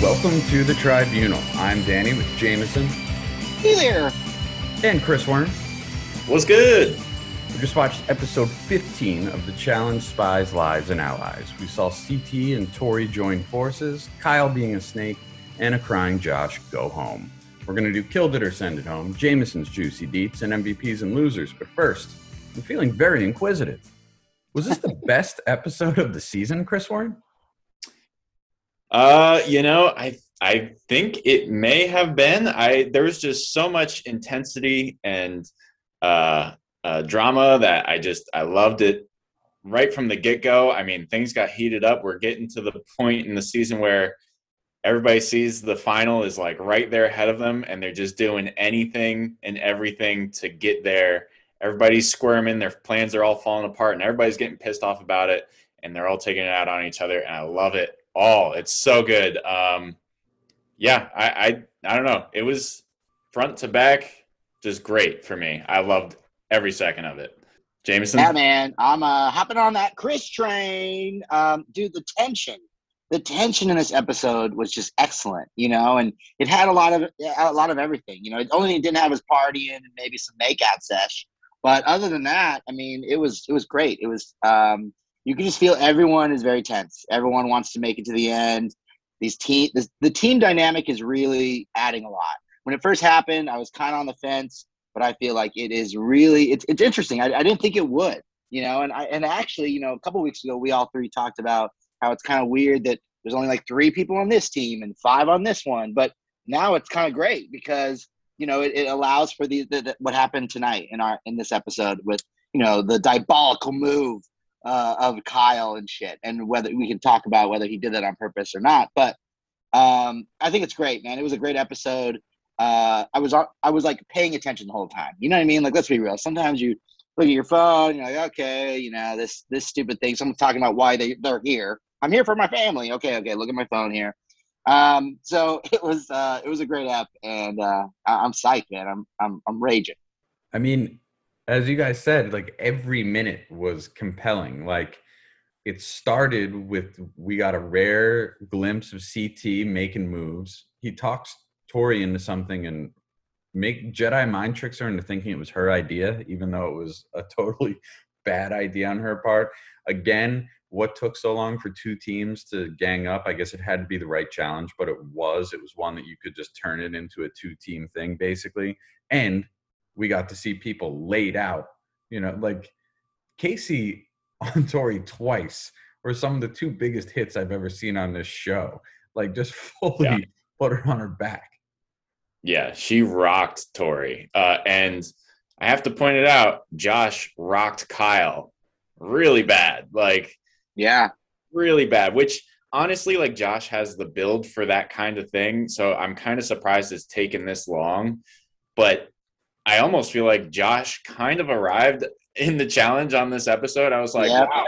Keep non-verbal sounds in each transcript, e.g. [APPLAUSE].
Welcome to the Tribunal. I'm Danny with Jameson Hey there. and Chris Warren. What's good? We just watched episode 15 of the Challenge Spies, Lies, and Allies. We saw CT and Tori join forces, Kyle being a snake, and a crying Josh go home. We're going to do Killed It or Send It Home, Jameson's Juicy Deets, and MVPs and Losers. But first, I'm feeling very inquisitive. Was this the [LAUGHS] best episode of the season, Chris Warren? Uh, you know, I I think it may have been. I there was just so much intensity and uh, uh drama that I just I loved it right from the get go. I mean, things got heated up. We're getting to the point in the season where everybody sees the final is like right there ahead of them, and they're just doing anything and everything to get there. Everybody's squirming. Their plans are all falling apart, and everybody's getting pissed off about it. And they're all taking it out on each other, and I love it all. It's so good. Um, yeah, I, I I don't know. It was front to back, just great for me. I loved every second of it. Jameson, Yeah, man. I'm uh, hopping on that Chris train. Um, dude, the tension, the tension in this episode was just excellent, you know, and it had a lot of a lot of everything. You know, the only thing it didn't have was partying and maybe some makeout sesh. But other than that, I mean, it was it was great. It was um, you can just feel everyone is very tense. Everyone wants to make it to the end. These team, this, the team dynamic is really adding a lot. When it first happened, I was kind of on the fence, but I feel like it is really it's it's interesting. I, I didn't think it would, you know, and I and actually, you know, a couple weeks ago, we all three talked about how it's kind of weird that there's only like three people on this team and five on this one, but now it's kind of great because you know it, it allows for the, the, the what happened tonight in our in this episode with you know the diabolical move uh, of Kyle and shit, and whether we can talk about whether he did that on purpose or not. But um, I think it's great, man. It was a great episode. Uh, I was I was like paying attention the whole time. You know what I mean? Like, let's be real. Sometimes you look at your phone, you're like, okay, you know this this stupid thing. Someone's talking about why they they're here. I'm here for my family. Okay, okay. Look at my phone here. Um, so [LAUGHS] it was uh, it was a great app, and uh, I- I'm psyched, man. I'm I'm I'm raging. I mean, as you guys said, like every minute was compelling. Like it started with we got a rare glimpse of CT making moves. He talks Tori into something and make Jedi mind tricks her into thinking it was her idea, even though it was a [LAUGHS] totally bad idea on her part. Again, what took so long for two teams to gang up? I guess it had to be the right challenge, but it was. It was one that you could just turn it into a two team thing, basically. And we got to see people laid out. You know, like Kaycee [LAUGHS] on Tori twice were some of the two biggest hits I've ever seen on this show. Like just [LAUGHS] fully Yeah. put her on her back. yeah, she rocked Tori, uh, and I have to point it out. Josh rocked Kyle really bad, like Yeah, really bad. Which honestly, like Josh has the build for that kind of thing, so I'm kind of surprised it's taken this long. But I almost feel like Josh kind of arrived in the challenge on this episode. I was like, Yeah. wow,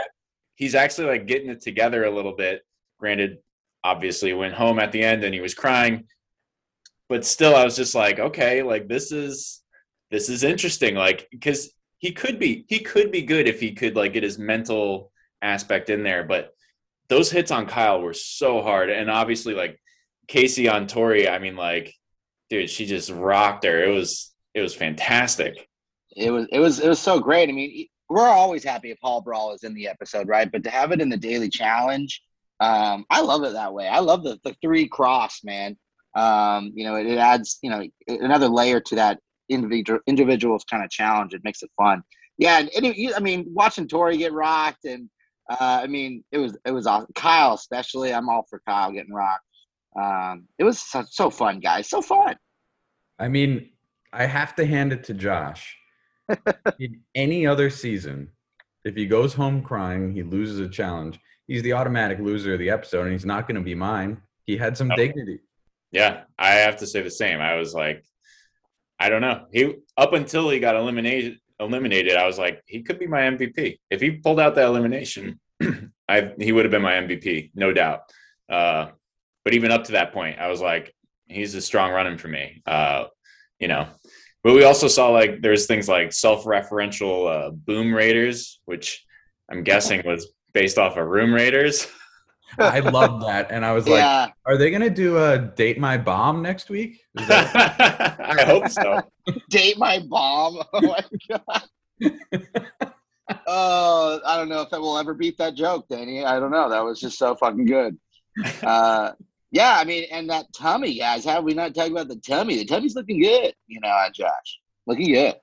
he's actually like getting it together a little bit. Granted, obviously went home at the end and he was crying, but still, I was just like, okay, like this is this is interesting, like because he could be he could be good if he could like get his mental aspect in there, but those hits on Kyle were so hard, and obviously like Kaycee on Tori, I mean like, dude, she just rocked her. It was it was fantastic. it was it was it was so great. I mean, we're always happy if Pole Brawl is in the episode, right? But to have it in the daily challenge, um, I love it that way. I love the the three cross, man. Um, you know, it, it adds you know another layer to that individual individual's kind of challenge. It makes it fun. Yeah, and, and it- I mean, watching Tori get rocked, and uh, I mean, it was it was awesome. Kyle, especially, I'm all for Kyle getting rocked. Um, it was so, so fun, guys. So fun. I mean, I have to hand it to Josh. [LAUGHS] In any other season, if he goes home crying, he loses a challenge. He's the automatic loser of the episode, and he's not going to be mine. He had some No. dignity. Yeah, I have to say the same. I was like, I don't know. He up until he got eliminated. Eliminated, I was like, he could be my MVP. If he pulled out that elimination, [CLEARS THROAT] I he would have been my MVP, no doubt. Uh, but even up to that point, I was like, he's a strong running for me. Uh, you know, but we also saw like there's things like self-referential uh, boom raiders, which I'm guessing was based off of Room Raiders. I love that, and I was like, yeah, "Are they gonna do a date my bomb next week?" Is that- [LAUGHS] [LAUGHS] I hope so. date my bomb. [LAUGHS] Oh my god. Oh, I don't know if that will ever beat that joke, Danny. I don't know. That was just so fucking good. Uh, yeah, I mean, and that tummy, guys. How have we not talked about the tummy? The tummy's looking good, you know, uh, Josh. Looking good.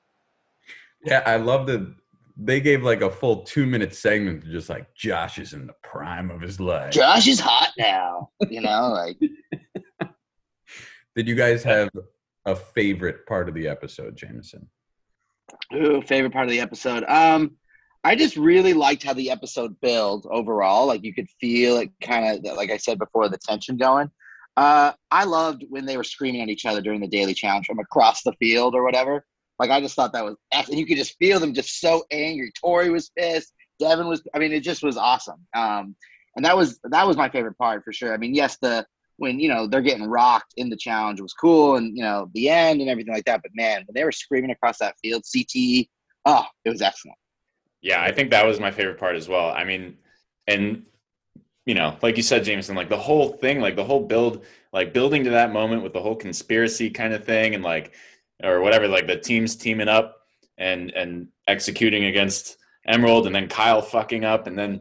yeah, I love the they gave like a full two minute segment to just like Josh is in the prime of his life. Josh is hot now, you know, like [LAUGHS] Did you guys have a favorite part of the episode, Jameson? Ooh, favorite part of the episode. Um, I just really liked how the episode built overall. Like you could feel it kind of, like I said before, the tension going. Uh, I loved when they were screaming at each other during the daily challenge from across the field or whatever. Like I just thought that was excellent. You could just feel them just so angry. Tori was pissed. Devin was. I mean, it just was awesome. Um, and that was that was my favorite part for sure. I mean, yes, the when you know they're getting rocked in the challenge was cool, and you know the end and everything like that. But man, when they were screaming across that field, CT, oh, it was excellent. Yeah, I think that was my favorite part as well. I mean, and you know, like you said, Jameson, like the whole thing, like the whole build, like building to that moment with the whole conspiracy kind of thing, and like, or whatever, like the teams teaming up and and executing against Emerald, and then Kyle fucking up, and then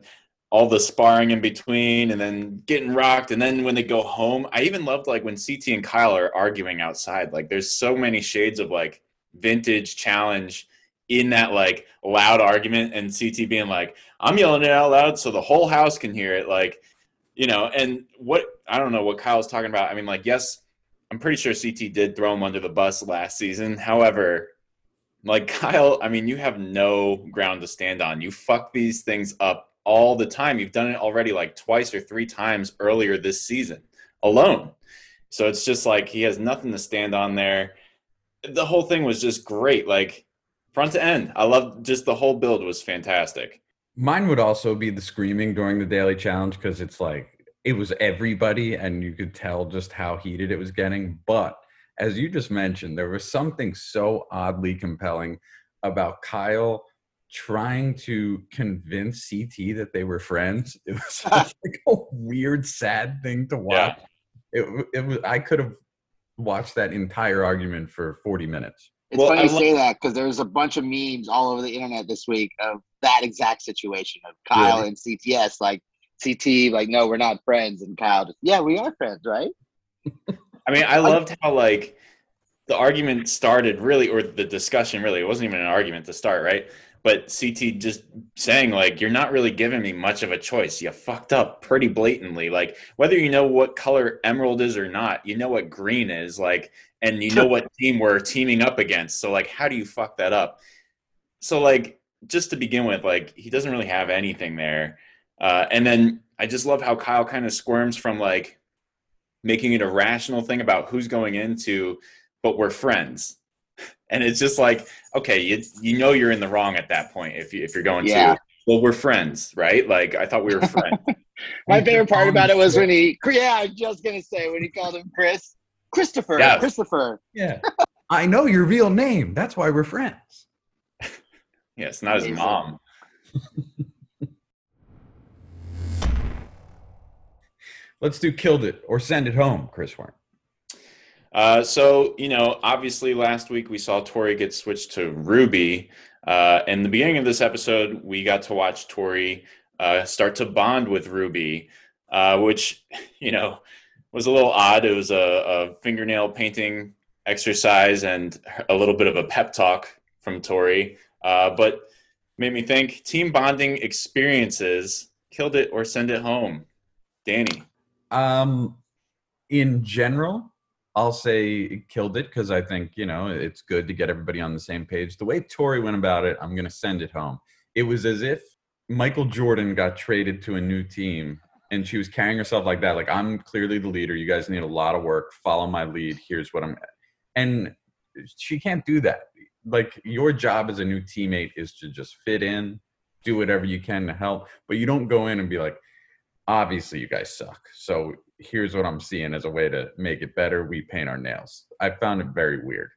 all the sparring in between, and then getting rocked, and then when they go home, I even loved like when CT and Kyle are arguing outside. Like, there's so many shades of like vintage challenge in that like loud argument and CT being like, I'm yelling it out loud so the whole house can hear it. Like, you know, and what I don't know what Kyle's talking about. I mean, like, yes, I'm pretty sure CT did throw him under the bus last season. However, like [LAUGHS] Kyle, I mean, you have no ground to stand on. You fuck these things up all the time. You've done it already like twice or three times earlier this season alone. So it's just like he has nothing to stand on there. The whole thing was just great. Like, front to end. I love just the whole build was fantastic. Mine would also be the screaming during the daily challenge because it's like it was everybody and you could tell just how heated it was getting. But as you just mentioned, there was something so oddly compelling about Kyle trying to convince CT that they were friends. [LAUGHS] It was [LAUGHS] like a weird, sad thing to watch. It, it was I could have watched that entire argument for 40 minutes. It's Well, funny I you lo- say that because there's a bunch of memes all over the internet this week of that exact situation of Kyle Really? and CTS. Like CT, like, no, we're not friends, and Kyle, just, yeah, we are friends, right? I mean, I loved how like the argument started really, or the discussion really. It wasn't even an argument to start, right? But CT just saying like, "You're not really giving me much of a choice. You fucked up pretty blatantly. Like whether you know what color emerald is or not, you know what green is. Like, and you know what team we're teaming up against. So like, how do you fuck that up? So like, just to begin with, like he doesn't really have anything there. Uh, and then I just love how Kyle kind of squirms from like making it a rational thing about who's going into, but we're friends. [LAUGHS] And it's just like, okay, you you know you're in the wrong at that point if you if you're going Yeah. to. Well, we're friends, right? Like I thought we were [LAUGHS] friends. My favorite part about it was when he, yeah, I was just gonna say when he called him Chris, Christopher, Yes. Christopher. Yeah. I know your real name. That's why we're friends. [LAUGHS] yes, not his mom. [LAUGHS] Let's do killed it or send it home, Chris Warren. Uh, so you know, obviously, last week we saw Tori get switched to Ruby. Uh, in the beginning of this episode, we got to watch Tori uh, start to bond with Ruby, uh, which [LAUGHS] you know was a little odd. It was a, a fingernail painting exercise and a little bit of a pep talk from Tori, uh, but made me think team bonding experiences killed it or send it home. Danny. Um, in general, I'll say killed it because I think you know it's good to get everybody on the same page. The way Tori went about it, I'm gonna send it home. It was as if Michael Jordan got traded to a new team and she was carrying herself like that. Like I'm clearly the leader. You guys need a lot of work. Follow my lead. Here's what I'm. And she can't do that. Like your job as a new teammate is to just fit in, do whatever you can to help, but you don't go in and be like, obviously you guys suck. So here's what I'm seeing as a way to make it better. We paint our nails. I found it very weird.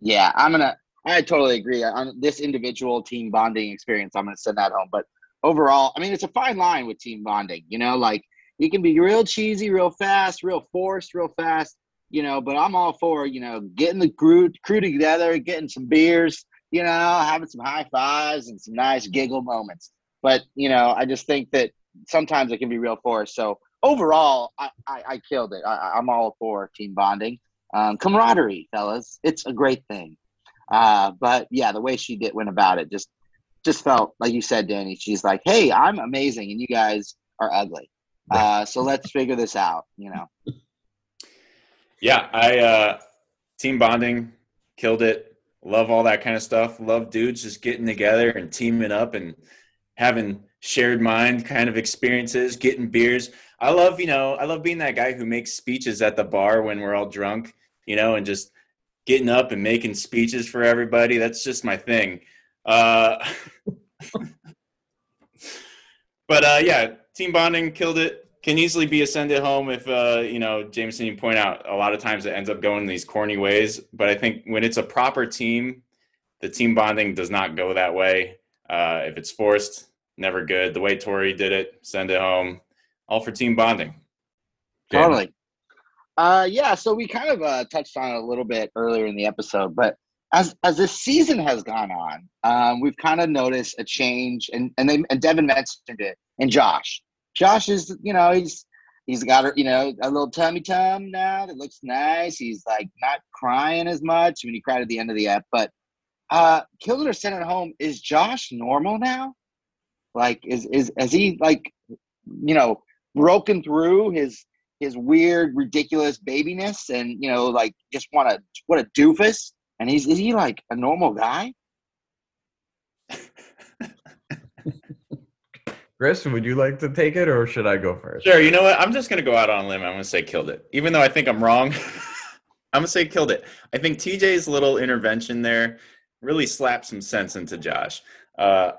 Yeah, I'm gonna. I totally agree on this individual team bonding experience. I'm gonna send that home. But overall, I mean, it's a fine line with team bonding. You know, like he can be real cheesy, real fast, real forced, real fast. You know, but I'm all for you know getting the crew crew together, getting some beers, you know, having some high fives and some nice giggle moments. But you know, I just think that sometimes it can be real forced. So overall, I, I, I killed it. I, am all for team bonding, um, camaraderie, fellas. It's a great thing. Uh, but yeah, the way she did went about it just just felt like you said, Danny. She's like, "Hey, I'm amazing, and you guys are ugly. Uh, so let's figure this out." You know. Yeah, I uh, team bonding killed it. Love all that kind of stuff. Love dudes just getting together and teaming up and having shared mind kind of experiences, getting beers. I love, you know, I love being that guy who makes speeches at the bar when we're all drunk, you know, and just getting up and making speeches for everybody. That's just my thing. Uh, but uh, yeah, team bonding killed it. Can easily be a send it home if uh, you know Jameson. You point out a lot of times it ends up going these corny ways, but I think when it's a proper team, the team bonding does not go that way. Uh, if it's forced, never good. The way Tori did it, send it home, all for team bonding. Totally. Uh, yeah, so we kind of uh, touched on it a little bit earlier in the episode, but as as this season has gone on, um, we've kind of noticed a change, and and they, and Devin mentioned it, and Josh. Josh is, you know, he's he's got a, you know a little tummy tum now that looks nice. He's like not crying as much when he cried at the end of the app. But uh, Kildare sent it home. Is Josh normal now? Like, is is has he like, you know, broken through his his weird, ridiculous babiness, and you know, like just want to what a doofus? And he's is he like a normal guy? [LAUGHS] Chris, would you like to take it or should I go first? Sure. You know what? I'm just going to go out on a limb. I'm going to say killed it. Even though I think I'm wrong, [LAUGHS] I'm going to say killed it. I think TJ's little intervention there really slapped some sense into Josh. Uh,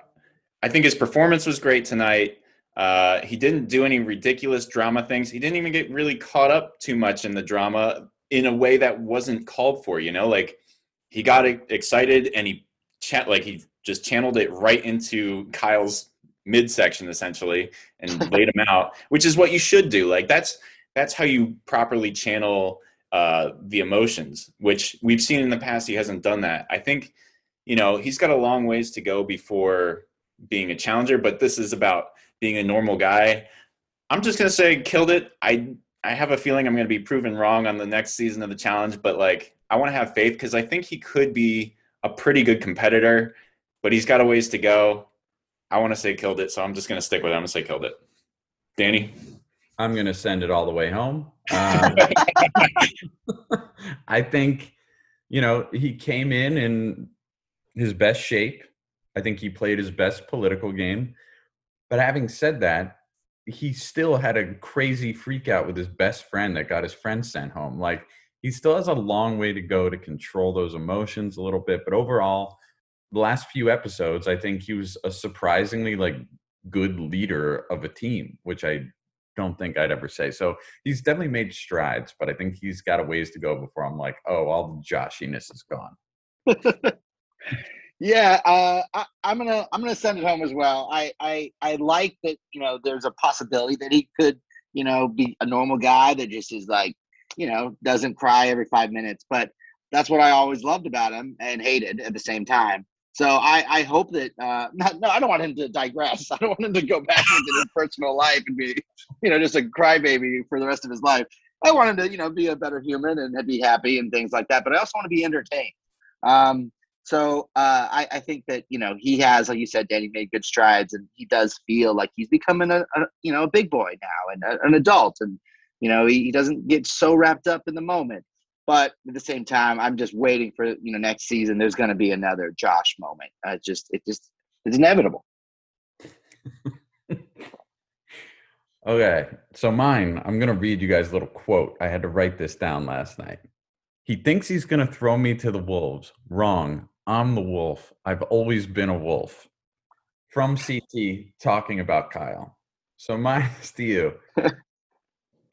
I think his performance was great tonight. Uh, he didn't do any ridiculous drama things. He didn't even get really caught up too much in the drama in a way that wasn't called for. You know, like he got excited and he chat like he just channeled it right into Kyle's midsection essentially and [LAUGHS] laid him out, which is what you should do. Like that's that's how you properly channel uh, the emotions, which we've seen in the past. He hasn't done that. I think you know he's got a long ways to go before being a challenger, but this is about being a normal guy. I'm just gonna say killed it. I I have a feeling I'm gonna be proven wrong on the next season of the challenge, but like I want to have faith because I think he could be a pretty good competitor, but he's got a ways to go. I want to say killed it, so I'm just going to stick with it. I'm going to say killed it. Danny? I'm going to send it all the way home. [LAUGHS] Um, [LAUGHS] I think, you know, he came in in his best shape. I think he played his best political game. But having said that, he still had a crazy freak out with his best friend that got his friend sent home. Like, he still has a long way to go to control those emotions a little bit. But overall, the last few episodes, I think he was a surprisingly like good leader of a team, which I don't think I'd ever say. So he's definitely made strides, but I think he's got a ways to go before I'm like, oh, all the joshiness is gone. [LAUGHS] yeah, uh, I, am gonna I'm gonna send it home as well. I, I I like that you know there's a possibility that he could you know be a normal guy that just is like you know doesn't cry every five minutes, but that's what I always loved about him and hated at the same time. So I, I hope that uh, [LAUGHS] not, no, I don't want him to digress. [LAUGHS] I don't want him to go back into his personal life and be, you know, just a crybaby for the rest of his life. I want him to, you know, be a better human and be happy and things like that. But I also want to be entertained. Um, so uh, I, I, think that you know he has, like you said, Danny made good strides, and he does feel like he's becoming a, a you know a big boy now and a, an adult, and you know he, he doesn't get so wrapped up in the moment. But at the same time, I'm just waiting for you know next season. There's going to be another Josh moment. Uh, just it just it's inevitable. [LAUGHS] okay, so mine. I'm going to read you guys a little quote. I had to write this down last night. He thinks he's going to throw me to the wolves. Wrong. I'm the wolf. I've always been a wolf. From CT talking about Kyle. So [LAUGHS] mine is to you. [LAUGHS]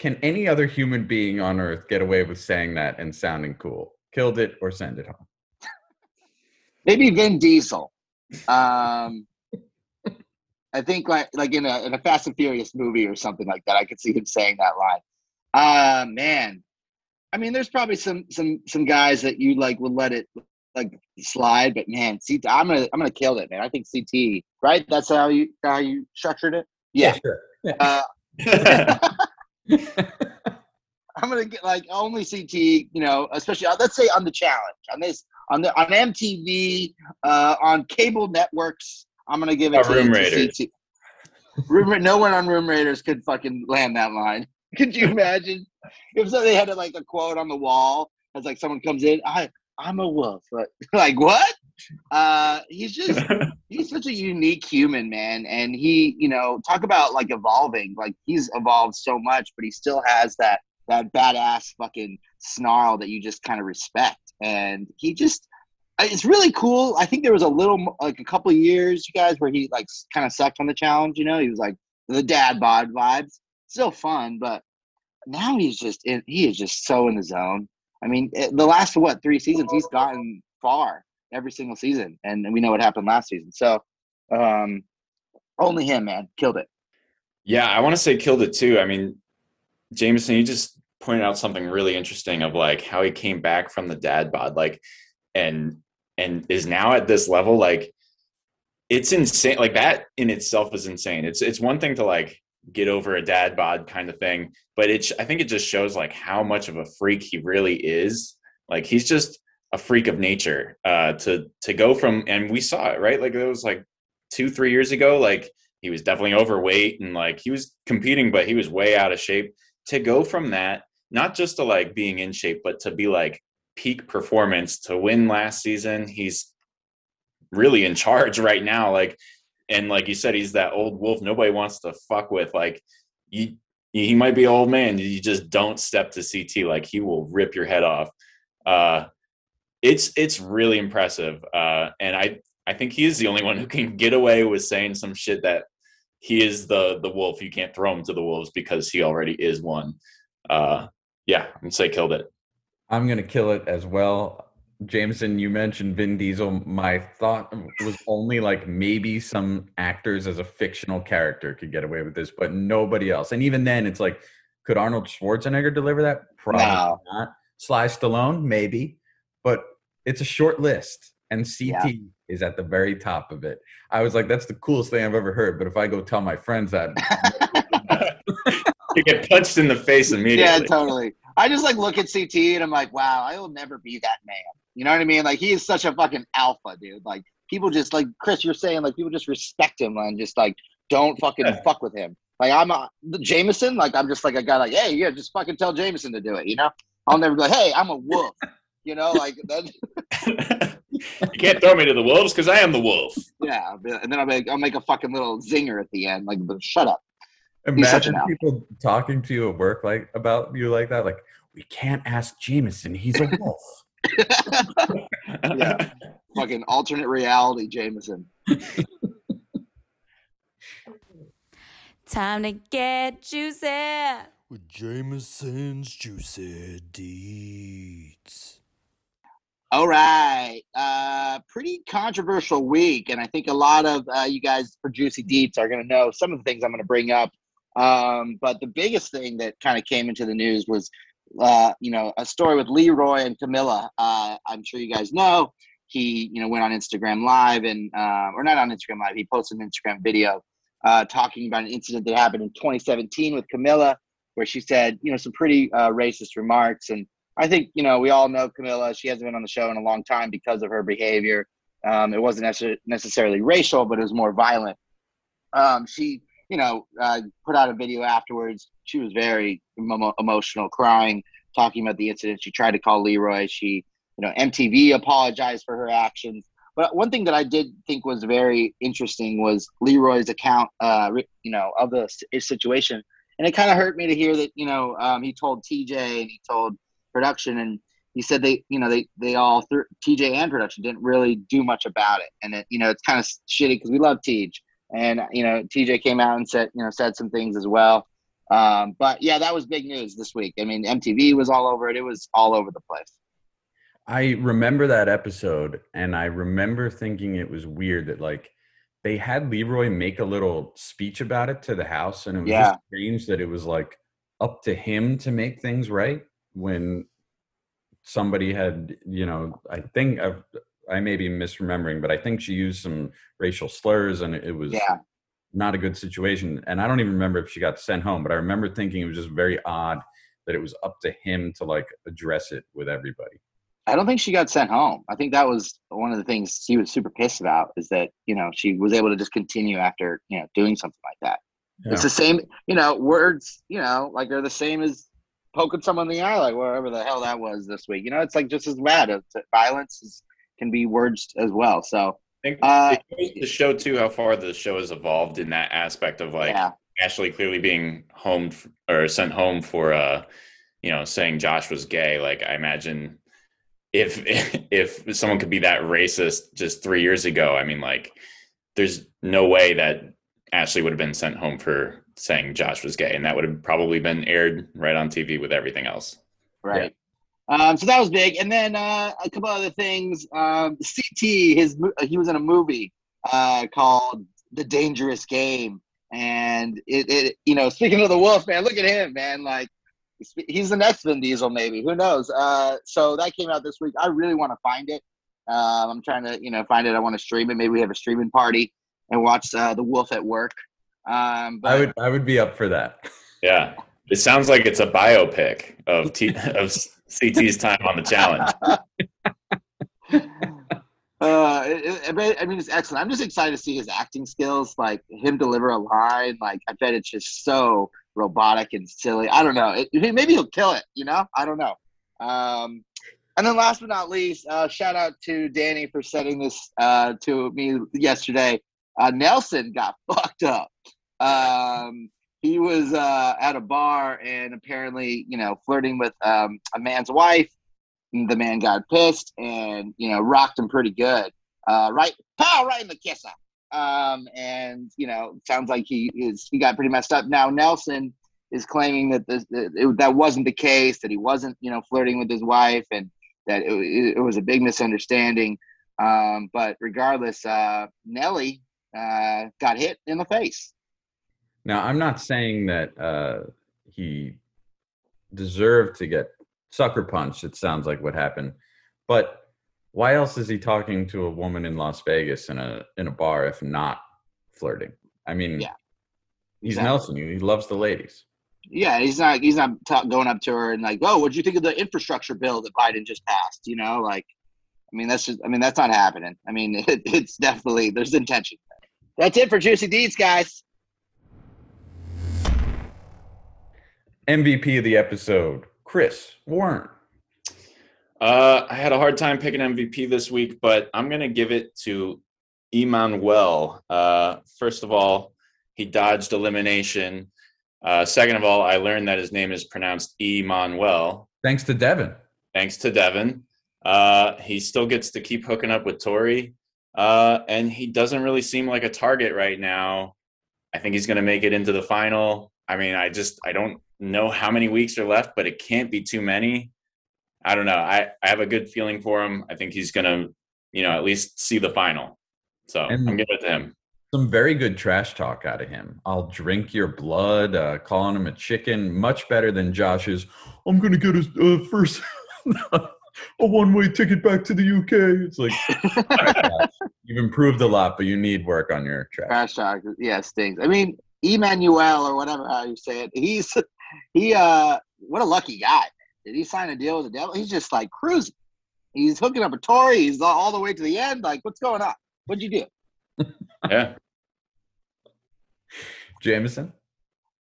can any other human being on earth get away with saying that and sounding cool? Killed it or send it home? Maybe Vin Diesel. Um, I think like like in a in a Fast and Furious movie or something like that. I could see him saying that line. Uh man. I mean, there's probably some some some guys that you like would let it like slide, but man, CT, I'm gonna I'm gonna kill it, man. I think CT, right? That's how you how you structured it. Yeah. sure. Yeah. Uh, [LAUGHS] [LAUGHS] I'm gonna get like only CT, you know, especially uh, let's say on the challenge on this on the on MTV uh, on cable networks. I'm gonna give it to, Room to CT. Room, no one on Room Raiders could fucking land that line. [LAUGHS] Could you imagine if so they had like a quote on the wall as like someone comes in, I I'm a wolf. Like, [LAUGHS] like what? Uh, he's just [LAUGHS] he's such a unique human, man. And he, you know, talk about like evolving. Like he's evolved so much, but he still has that that badass fucking snarl that you just kind of respect. And he just it's really cool. I think there was a little, like a couple of years, you guys, where he like kind of sucked on the challenge. You know, he was like the dad bod vibes. Still fun, but now he's just in, he is just so in the zone. I mean, eh, the last what three seasons he's gotten far every single season, and we know what happened last season. So, um, only him, man, killed it. Yeah, I want to say killed it too. I mean, Jameson, you just pointed out something really interesting of like how he came back from the dad bod, like, and and is now at this level. Like, it's insane. Like that in itself is insane. It's it's one thing to like get over a dad bod kind of thing, but it's I think it just shows like how much of a freak he really is. Like he's just a freak of nature. Uh, to to go from and we saw it right. Like it was like two three years ago. Like he was definitely overweight and like he was competing but he was way out of shape to go from that not just to like being in shape but to be like peak performance to win last season he's really in charge [LAUGHS] right now like and like you said he's that old wolf nobody wants to fuck with like you he might be an old man you just don't step to ct like he will rip your head off uh it's it's really impressive uh and i i think he is the only one who can get away with saying some shit that he is the the wolf. You can't throw him to the wolves because he already is one. Uh, yeah, I'm gonna say killed it. I'm gonna kill it as well. Jameson, you mentioned Vin Diesel. My thought was only like maybe some actors as a fictional character could get away with this, but nobody else. And even then, it's like, could Arnold Schwarzenegger deliver that? Probably No. not. Sly Stallone, maybe, but it's a short list, and CT Yeah. is at the very top of it. I was like, that's the coolest thing I've ever heard. But if I go tell my friends that, [LAUGHS] [LAUGHS] you get punched in the face immediately. Yeah, totally. I just like look at CT and I'm like, wow, I will never be that man. You know what I mean? Like he is such a fucking alpha, dude. Like people just like Chris, you're saying like people just respect him and just like don't fucking Yeah. fuck with him. Like I'm a Jameson, like I'm just like a guy like, hey, yeah, just fucking tell Jameson to do it, you know? I'll never go, hey, I'm a wolf. You know, like that, [LAUGHS] you can't throw me to the wolves because I am the wolf. yeah. And then I'll make I'll make a fucking little zinger at the end, like shut up. Imagine an alpha. people talking to you at work like about you like that. Like, we can't ask Jameson; he's a wolf. [LAUGHS] [LAUGHS] Yeah. fucking alternate reality, Jameson. Time to get juicy. with Jameson's Juicy Deets. All right. Uh, pretty controversial week. And I think a lot of uh, you guys for Juicy Deets are going to know some of the things I'm going to bring up. Um, but the biggest thing that kind of came into the news was, uh, you know, a story with Leroy and Camila. Uh, I'm sure you guys know he, you know, went on Instagram Live and, uh, or not on Instagram Live, he posted an Instagram video uh, talking about an incident that happened in 2017 with Camila, where she said, you know, some pretty racist remarks. And I think you know we all know Camila. She hasn't been on the show in a long time because of her behavior. Um, it wasn't necess- necessarily racial, but it was more violent. Um, she, you know, uh, put out a video afterwards. She was very emo- emotional, crying, talking about the incident. She tried to call Leroy. She, you know, MTV apologized for her actions. But one thing that I did think was very interesting was Leroy's account, uh, you know, of the situation, and it kind of hurt me to hear that you know um, he told TJ and he told production and he said they you know they they all th- tj and production didn't really do much about it. And it you know it's kind of shitty because we love tej and you know tj came out and said you know said some things as well. Um, but yeah that was big news this week. I mean mtv was all over it. It was all over the place. I remember that episode, and I remember thinking it was weird that like they had Leroy make a little speech about it to the house, and it was Yeah. just strange that it was like up to him to make things right when somebody had, you know, I think I've, I may be misremembering, but I think she used some racial slurs, and it was Yeah. not a good situation. And I don't even remember if she got sent home, but I remember thinking it was just very odd that it was up to him to like address it with everybody. I don't think she got sent home. I think that was one of the things he was super pissed about is that, you know, she was able to just continue after, you know, doing something like that. It's the same, you know, words, you know, like they're the same as poking someone in the eye, like wherever the hell that was this week. You know, it's like just as bad. It's, violence is, can be words as well. So, I think Uh, to show too how far the show has evolved in that aspect of like yeah, Ashley clearly being home or sent home for uh you know saying Josh was gay. Like I imagine if [LAUGHS] if someone could be that racist just three years ago, I mean like there's no way that Ashley would have been sent home for saying Josh was gay, and that would have probably been aired right on TV with everything else. right. Um, so that was big. And then uh, a couple other things. Um, CT, his he was in a movie uh, called The Dangerous Game. And it, it, you know, speaking of the wolf, man, look at him, man. Like, he's the next Vin Diesel, maybe. Who knows? Uh, so that came out this week. I really want to find it. Um, I'm trying to, you know, find it. I want to stream it. Maybe we have a streaming party and watch uh, The Wolf at Work. Um, but I would I would be up for that. [LAUGHS] Yeah, it sounds like it's a biopic of T- [LAUGHS] of CT's time on the challenge. [LAUGHS] Uh, it, it- I mean, it's excellent. I'm just excited to see his acting skills, like him deliver a line. Like, I bet it's just so robotic and silly. I don't know. It, maybe he'll kill it. You know, I don't know. Um, and then last but not least, uh, shout out to Danny for sending this uh, to me yesterday. Uh, Nelson got fucked up. Um, he was uh, at a bar and apparently, you know, flirting with um, a man's wife. The man got pissed and you know rocked him pretty good. Uh right pow right in the kisser. Um and you know sounds like he is he got pretty messed up. Now nelson is claiming that this that, it, that wasn't the case that he wasn't you know flirting with his wife and that it, it, was a big misunderstanding. Um but regardless uh nelly uh got hit in the face Now, I'm not saying that uh, he deserved to get sucker punched. It sounds like what happened, but why else is he talking to a woman in Las Vegas in a in a bar if not flirting? I mean, Yeah, he's exactly. Nelson. He loves the ladies. yeah he's not he's not ta going up to her and like oh what'd you think of the infrastructure bill that biden just passed you know like i mean that's just i mean that's not happening i mean [LAUGHS] it, it's definitely there's intention that's it for juicy deets guys MVP of the episode, Chris Warren. Uh, I had a hard time picking MVP this week, but I'm going to give it to Emanuel. Uh, first of all, he dodged elimination. Uh, second of all, I learned that his name is pronounced Emanuel, Thanks to Devin. thanks to Devin. Uh, he still gets to keep hooking up with Tori, uh, and he doesn't really seem like a target right now. I think he's going to make it into the final. I mean, I just I don't know how many weeks are left, but it can't be too many. I don't know. I, I have a good feeling for him. I think he's going to, you know, at least see the final. So And- I'm giving it to him. Some very good trash talk out of him. I'll drink your blood, uh, calling him a chicken, much better than Josh's. I'm gonna get a uh, first [LAUGHS] a one-way ticket back to the UK. It's like Josh, [LAUGHS] you've improved a lot, but you need work on your trash. trash talk yeah stinks i mean emanuel or whatever how you say it he's [LAUGHS] he uh what a lucky guy did he sign a deal with the devil he's just like cruising he's hooking up a tory he's all, the way to the end like what's going on what'd you do [LAUGHS] Yeah. Jameson.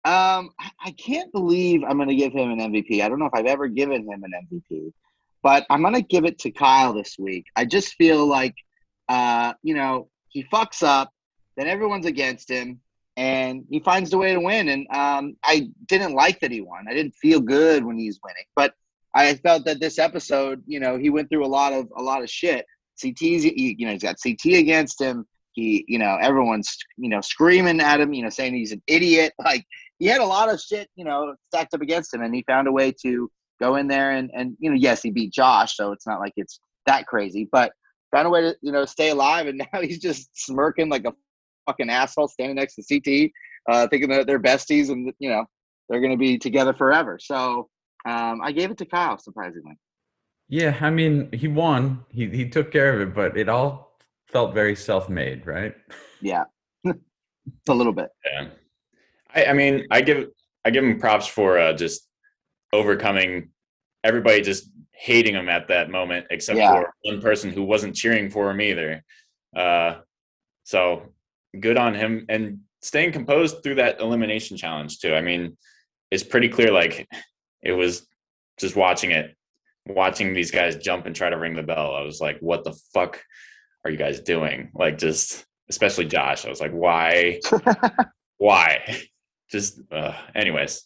Um, I- I can't believe I'm going to give him an MVP. I don't know if I've ever given him an MVP, but I'm going to give it to Kyle this week. I just feel like, uh, you know, he fucks up, then everyone's against him, and he finds the way to win. And um, I didn't like that he won. I didn't feel good when he's winning, but I felt that this episode, you know, he went through a lot of a lot of shit. CT's, you know, he's got CT against him. He, you know, everyone's, you know, screaming at him, you know, saying he's an idiot. [LAUGHS] Like he had a lot of shit, you know, stacked up against him, and he found a way to go in there and and you know, yes, he beat Josh, so it's not like it's that crazy, but found a way to you know stay alive, and [LAUGHS] now he's just smirking like a fucking asshole standing next to CT, uh, thinking that they're besties and you know they're going to be together forever. So um, I gave it to Kyle, surprisingly. Yeah, I mean, he won. He he took care of it, but it all felt very self-made, right? Yeah, [LAUGHS] a little bit. Yeah. I, I mean, I give I give him props for uh, just overcoming everybody just hating him at that moment, except Yeah. for one person who wasn't cheering for him either. Uh, so good on him and staying composed through that elimination challenge too. I mean, it's pretty clear. Like it was just watching it, watching these guys jump and try to ring the bell. I was like, what the fuck are you guys doing? Like just especially Josh. I was like, why? [LAUGHS] why? Just uh, anyways.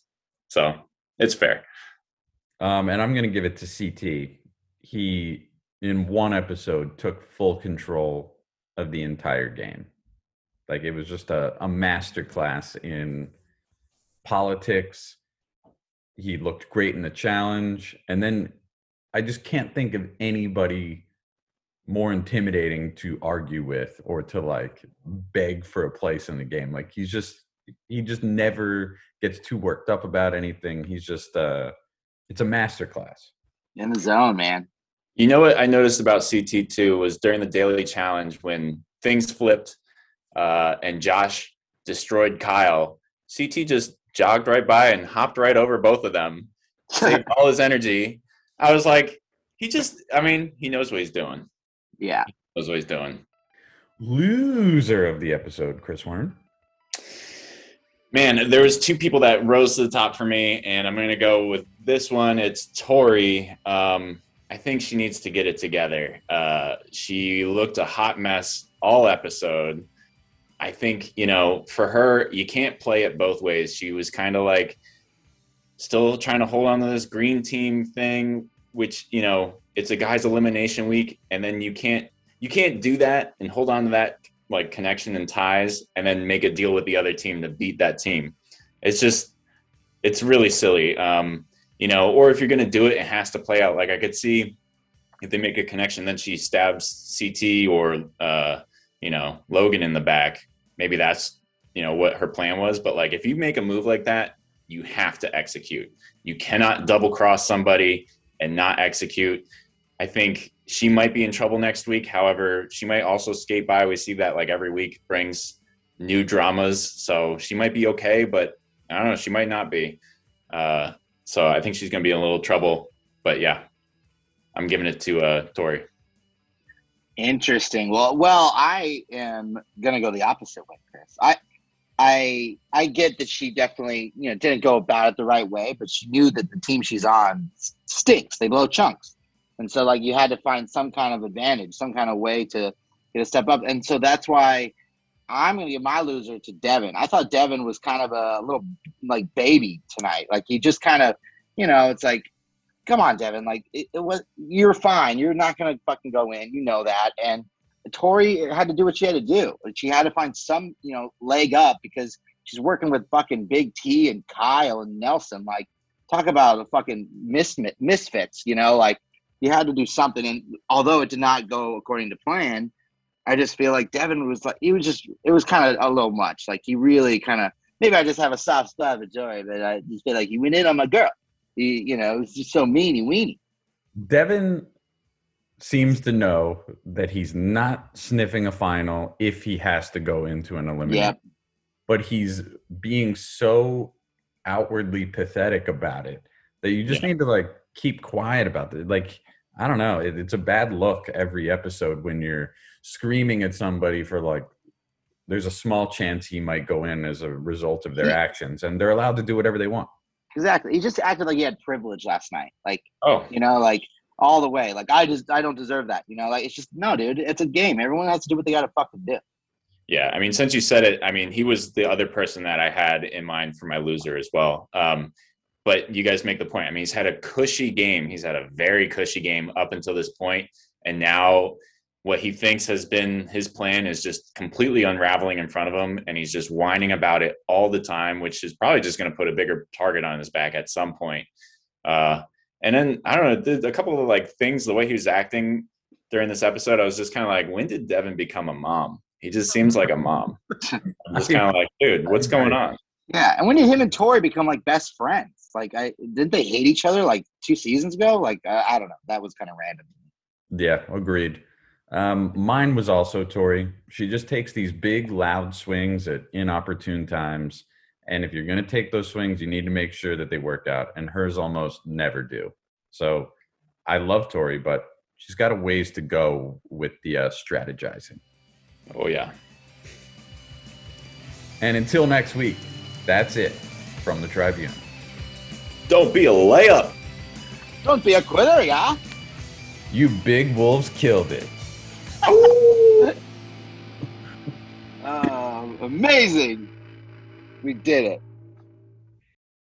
So it's fair. Um, and I'm going to give it to CT. He, in one episode, took full control of the entire game. Like it was just a, a master class in politics. He looked great in the challenge. And then I just can't think of anybody more intimidating to argue with or to like beg for a place in the game. Like he's just, he just never gets too worked up about anything. He's just, uh, it's a master class. In the zone, man. You know what I noticed about CT2 was during the daily challenge when things flipped uh, and Josh destroyed Kyle, CT just jogged right by and hopped right over both of them, saved [LAUGHS] all his energy. I was like, he just, I mean, he knows what he's doing. yeah. Knows what he's doing. Loser of the episode, Chris Warren. Man, there was two people that rose to the top for me, and I'm going to go with this one. It's Tori. Um, I think she needs to get it together. Uh, she looked a hot mess all episode. I think you know, for her, you can't play it both ways. She was kind of like still trying to hold on to this green team thing, which you know, it's a guys elimination week, and then you can't you can't do that and hold on to that like connection and ties and then make a deal with the other team to beat that team. It's just it's really silly. Um, you know, or if you're gonna do it, it has to play out. Like I could see if they make a connection, then she stabs CT or uh, you know, Logan in the back. Maybe that's you know what her plan was. But like if you make a move like that, you have to execute. You cannot double cross somebody and not execute. I think she might be in trouble next week. However, she might also skate by. We see that like every week brings new dramas. So she might be okay, but I don't know. She might not be. Uh, so I think she's going to be in a little trouble. But yeah, I'm giving it to uh, Tori. Interesting. Well, well, I am gonna go the opposite way, Chris. I, I, I get that she definitely, you know, didn't go about it the right way, but she knew that the team she's on stinks. They blow chunks, and so like you had to find some kind of advantage, some kind of way to get a step up, and so that's why I'm gonna give my loser to Devin. I thought Devin was kind of a little like baby tonight. Like he just kind of, you know, it's like come on, Devin. Like it, it was, you're fine. You're not gonna fucking go in. You know that. And Tori had to do what she had to do. She had to find some, you know, leg up because she's working with fucking Big T and Kyle and Nelson. Like, talk about a fucking misfit, misfits. You know, like you had to do something. And although it did not go according to plan, I just feel like Devin was like he was just it was kind of a little much. Like he really kind of maybe I just have a soft spot for Joy, but I just feel like he went in on my girl. He, you know, he's just so meany weeny. Devin seems to know that he's not sniffing a final if he has to go into an elimination. Yep. But he's being so outwardly pathetic about it that you just need to like keep quiet about it. Like, I don't know. It, it's a bad look every episode when you're screaming at somebody for like, there's a small chance he might go in as a result of their Yeah. actions, and they're allowed to do whatever they want. Exactly. He just acted like he had privilege last night. Like, Oh, you know, like all the way. Like I just I don't deserve that. You know, like it's just no, dude. It's a game. Everyone has to do what they gotta fucking do. Yeah, I mean, since you said it, I mean, he was the other person that I had in mind for my loser as well. Um, but you guys make the point. I mean, he's had a cushy game. He's had a very cushy game up until this point, and now what he thinks has been his plan is just completely unraveling in front of him, and he's just whining about it all the time, which is probably just going to put a bigger target on his back at some point. Uh, and then I don't know, the- a couple of like things, the way he was acting during this episode, I was just kind of like, when did Devin become a mom? he just seems like a mom. [LAUGHS] I'm just kind of like, dude, what's going on? Yeah, and when did him and Tori become like best friends? Like, I didn't they hate each other like two seasons ago? Like, I, I don't know. That was kind of random. Yeah, agreed. Um, mine was also Tori. She just takes these big, loud swings at inopportune times. And if you're going to take those swings, you need to make sure that they work out. And hers almost never do. So I love Tori, but she's got a ways to go with the uh, strategizing. Oh yeah. And until next week, that's it from the Tribune. Don't be a layup. Don't be a quitter, yeah. You big wolves killed it. Um, amazing. We did it.